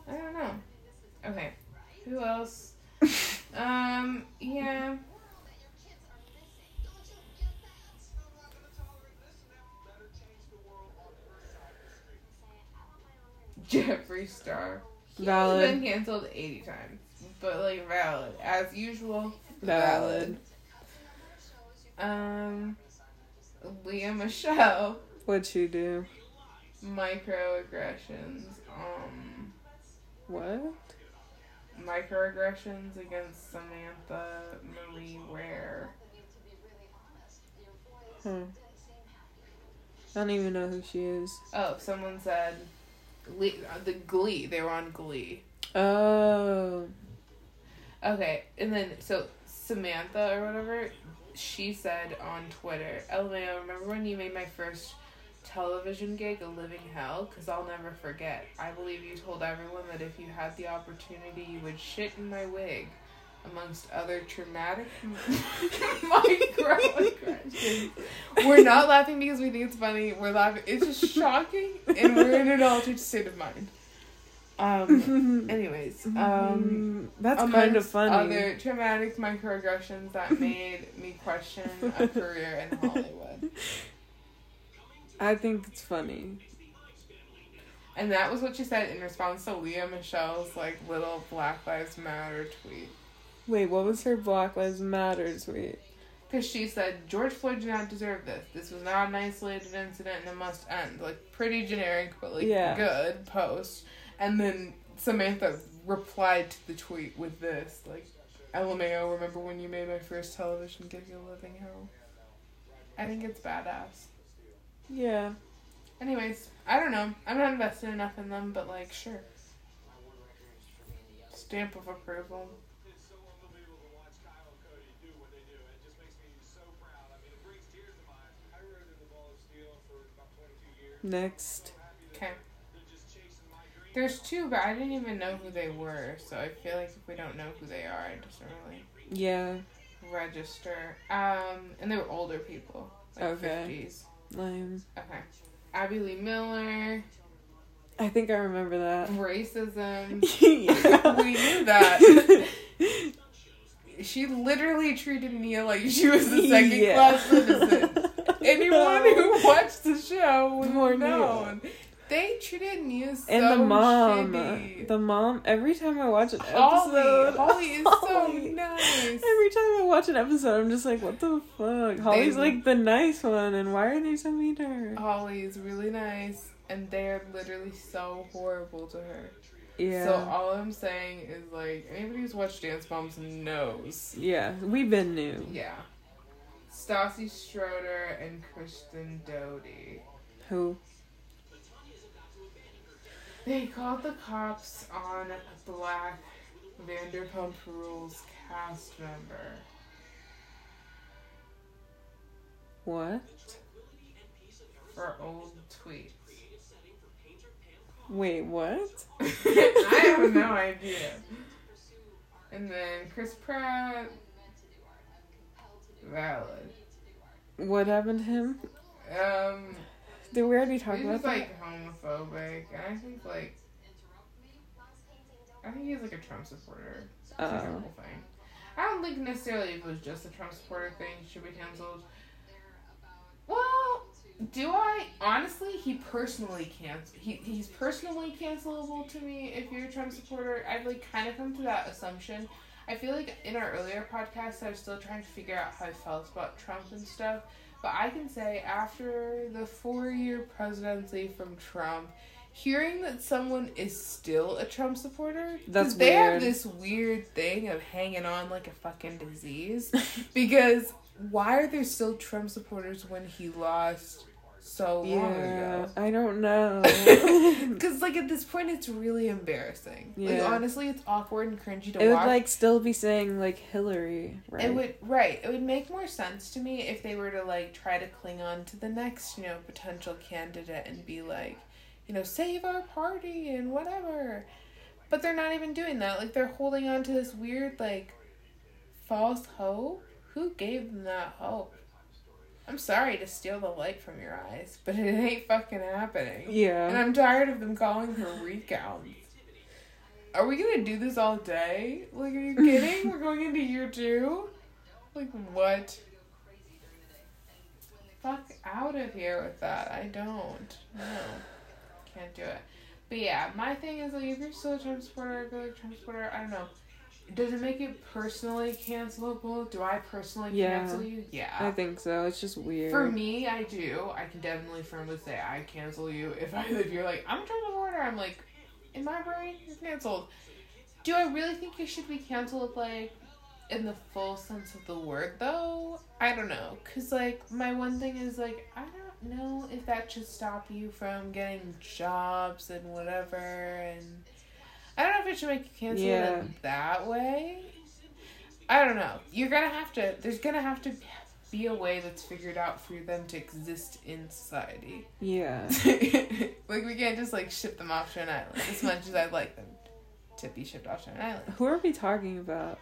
I don't know. Okay. Who else? um, yeah. Jeffree Star. He's Valid. been canceled 80 times. But like valid. As usual. Valid. Um Lea Michele. What'd she do? Microaggressions. Um What? microaggressions against Samantha Marie Ware. Huh. I don't even know who she is. Oh, someone said Le- uh, the Glee. They were on Glee. Oh. Okay, and then so Samantha or whatever, she said on Twitter, "LMAO, remember when you made my first television gig a living hell? Because I'll never forget. I believe you told everyone that if you had the opportunity, you would shit in my wig." Amongst other traumatic microaggressions. We're not laughing because we think it's funny. We're laughing. It's just shocking, and we're in an altered state of mind. Um. Anyways, um, Mm, that's kind of funny. Other traumatic microaggressions that made me question a career in Hollywood. I think it's funny. And that was what she said in response to Lea Michele's like little Black Lives Matter tweet. Wait, what was her Black Lives Matter tweet? Because she said, George Floyd did not deserve this. This was not an isolated incident and it must end. Like, pretty generic, but like Yeah. good post. And then Samantha replied to the tweet with this, like, LMAO, remember when you made my first television gig a living hell? I think it's badass. Yeah. Anyways, I don't know. I'm not invested enough in them, but like, sure. Stamp of approval. It's so unbelievable to watch Kyle and Cody do what they do. It just makes me so proud. I mean, it brings tears to my eyes. I rode in the ball of steel for about 22 years. Next. Okay. They're just chasing my dreams. There's two, but I didn't even know who they were, so I feel like if we don't know who they are, it doesn't really Yeah. register. Um, and they were older people, like Okay. 50s. Lame. Okay. Abby Lee Miller, I think I remember that. racism. we knew that. She literally treated Nia like she was a second Yeah. class citizen. Anyone No. who watched the show would have Nia. They treated Nia so and the mom, shitty. the mom. Every time I watch an Holly, episode, Holly is so nice. Every time I watch an episode, I'm just like, what the fuck? Holly's They- like the nice one, and why are they so mean to her? Holly is really nice, and they're literally so horrible to her. Yeah. So all I'm saying is like anybody who's watched Dance Moms knows. yeah, we've been new. Yeah. Stassi Schroeder and Kristen Doute. Who? They called the cops on black Vanderpump Rules cast member. What? for old tweets. Wait, what? I have no idea. And then Chris Pratt, valid. What happened to him? Um, Did we already talk he's about just that? like homophobic, and I think like, I think he's like a Trump supporter. It's a Oh. thing. I don't think necessarily if it was just a Trump supporter thing should be canceled. Well, do I honestly? He personally cancel. He he's personally cancelable to me. If you're a Trump supporter, I've like kind of come to that assumption. I feel like in our earlier podcast, I was still trying to figure out how I felt about Trump and stuff. But I can say after the four year presidency from Trump, hearing that someone is still a Trump supporter, that's they have this weird thing of hanging on like a fucking disease. because why are there still Trump supporters when he lost so long Yeah, ago? I don't know. Because like at this point, it's really embarrassing. Like Yeah. honestly, it's awkward and cringy to it would like still be saying like Hillary, right? It would right. It would make more sense to me if they were to like try to cling on to the next, you know, potential candidate and be like, you know, save our party and whatever. But they're not even doing that. Like they're holding on to this weird like false hope. Who gave them that hope? I'm sorry to steal the light from your eyes, but it ain't fucking happening. Yeah. And. I'm tired of them calling for recounts. Are we gonna do this all day? Like, are you kidding? We're going into year two? Like, what? Fuck out of here with that. I don't. No. Can't do it. But yeah, my thing is, like, if you're still a Trump supporter, feel like Trump supporter, I don't know. Does it make it personally cancelable? Do I personally Yeah. cancel you? Yeah. I think so. It's just weird. For me, I do. I can definitely firmly say I cancel you. If I if you're like I'm a Trump supporter, I'm like, in my brain, you're canceled. Do I really think you should be canceled like in the full sense of the word though? I don't know, cause like my one thing is like I don't know if that should stop you from getting jobs and whatever, and I don't know if it should make you cancel Yeah. in that way. I don't know. You're gonna have to. There's gonna have to be a way that's figured out for them to exist in society. Yeah. like we can't just like ship them off to an island. As much as I'd like them to be shipped off to an island. Who are we talking about?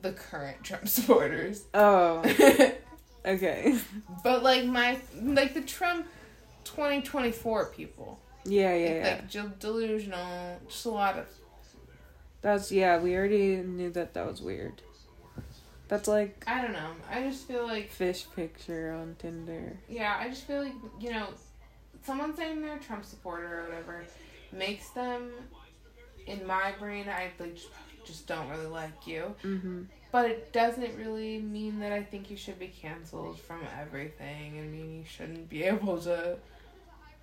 The current Trump supporters. Oh, okay. but like my like the Trump 2024 people. Yeah, yeah, Like, yeah. like del- delusional. Just a lot of That's yeah. We already knew that that was weird. That's like I don't know. I just feel like fish picture on Tinder. Yeah, I just feel like, you know, someone saying they're a Trump supporter or whatever makes them, in my brain, I like just, just don't really like you. Mm-hmm. But it doesn't really mean that I think you should be canceled from everything. I mean, you shouldn't be able to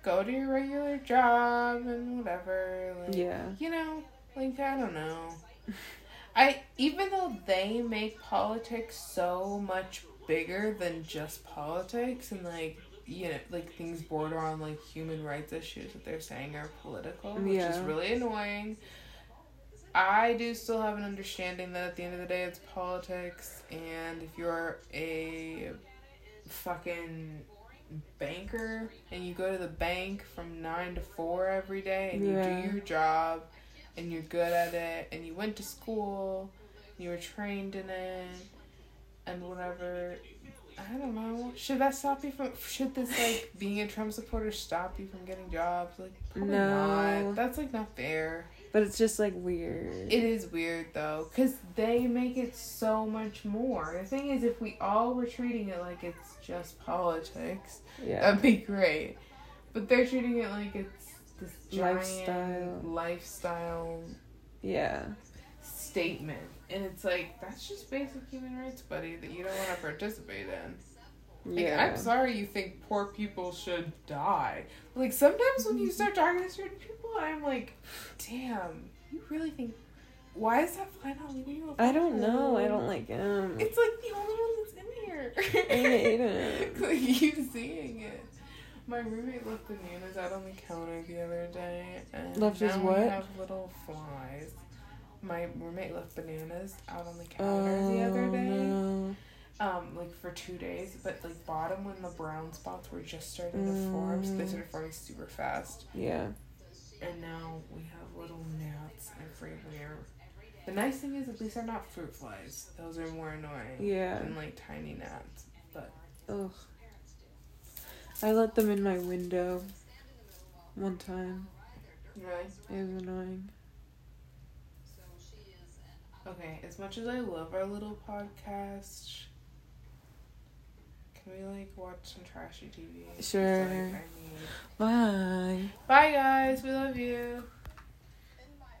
go to your regular job and whatever. Like, Yeah. You know, like, I don't know. I even though they make politics so much bigger than just politics and like you know like things border on like human rights issues that they're saying are political, which is really annoying. I do still have an understanding that at the end of the day it's politics and if you're a fucking banker and you go to the bank from 9 to 4 every day and Yeah. you do your job and you're good at it and you went to school you were trained in it and whatever. I don't know. Should that stop you from should this like being a trump supporter stop you from getting jobs? Like probably No. not. That's like not fair But it's just like weird. it is weird though because they make it so much more the thing is if we all were treating it like it's just politics yeah. That'd be great. But they're treating it like it's this giant Lifestyle. lifestyle yeah. statement. And it's like, that's just basic human rights, buddy, that you don't want to participate in. Like, Yeah. I'm sorry you think poor people should die. Like, sometimes when you mm-hmm. start talking to certain people, I'm like, damn, you really think. Why is that fly not leaving you alone? I don't know. I don't like him. It's like the only one that's in here. I hate like you seeing it. My roommate left bananas out on the counter the other day, and Left his what? we have little flies. My roommate left bananas out on the counter the other Oh, day, no. Um, like for two days. But like bottom when the brown spots were just starting to form, so they Mm. started forming super fast, Yeah. and now we have little gnats everywhere. The nice thing is, at least they're not fruit flies. Those are more annoying Yeah. than like tiny gnats. But Ugh. I let them in my window one time. right. It was annoying. Okay, as much as I love our little podcast, can we like watch some trashy TV? Sure. like Bye. Bye guys, we love you.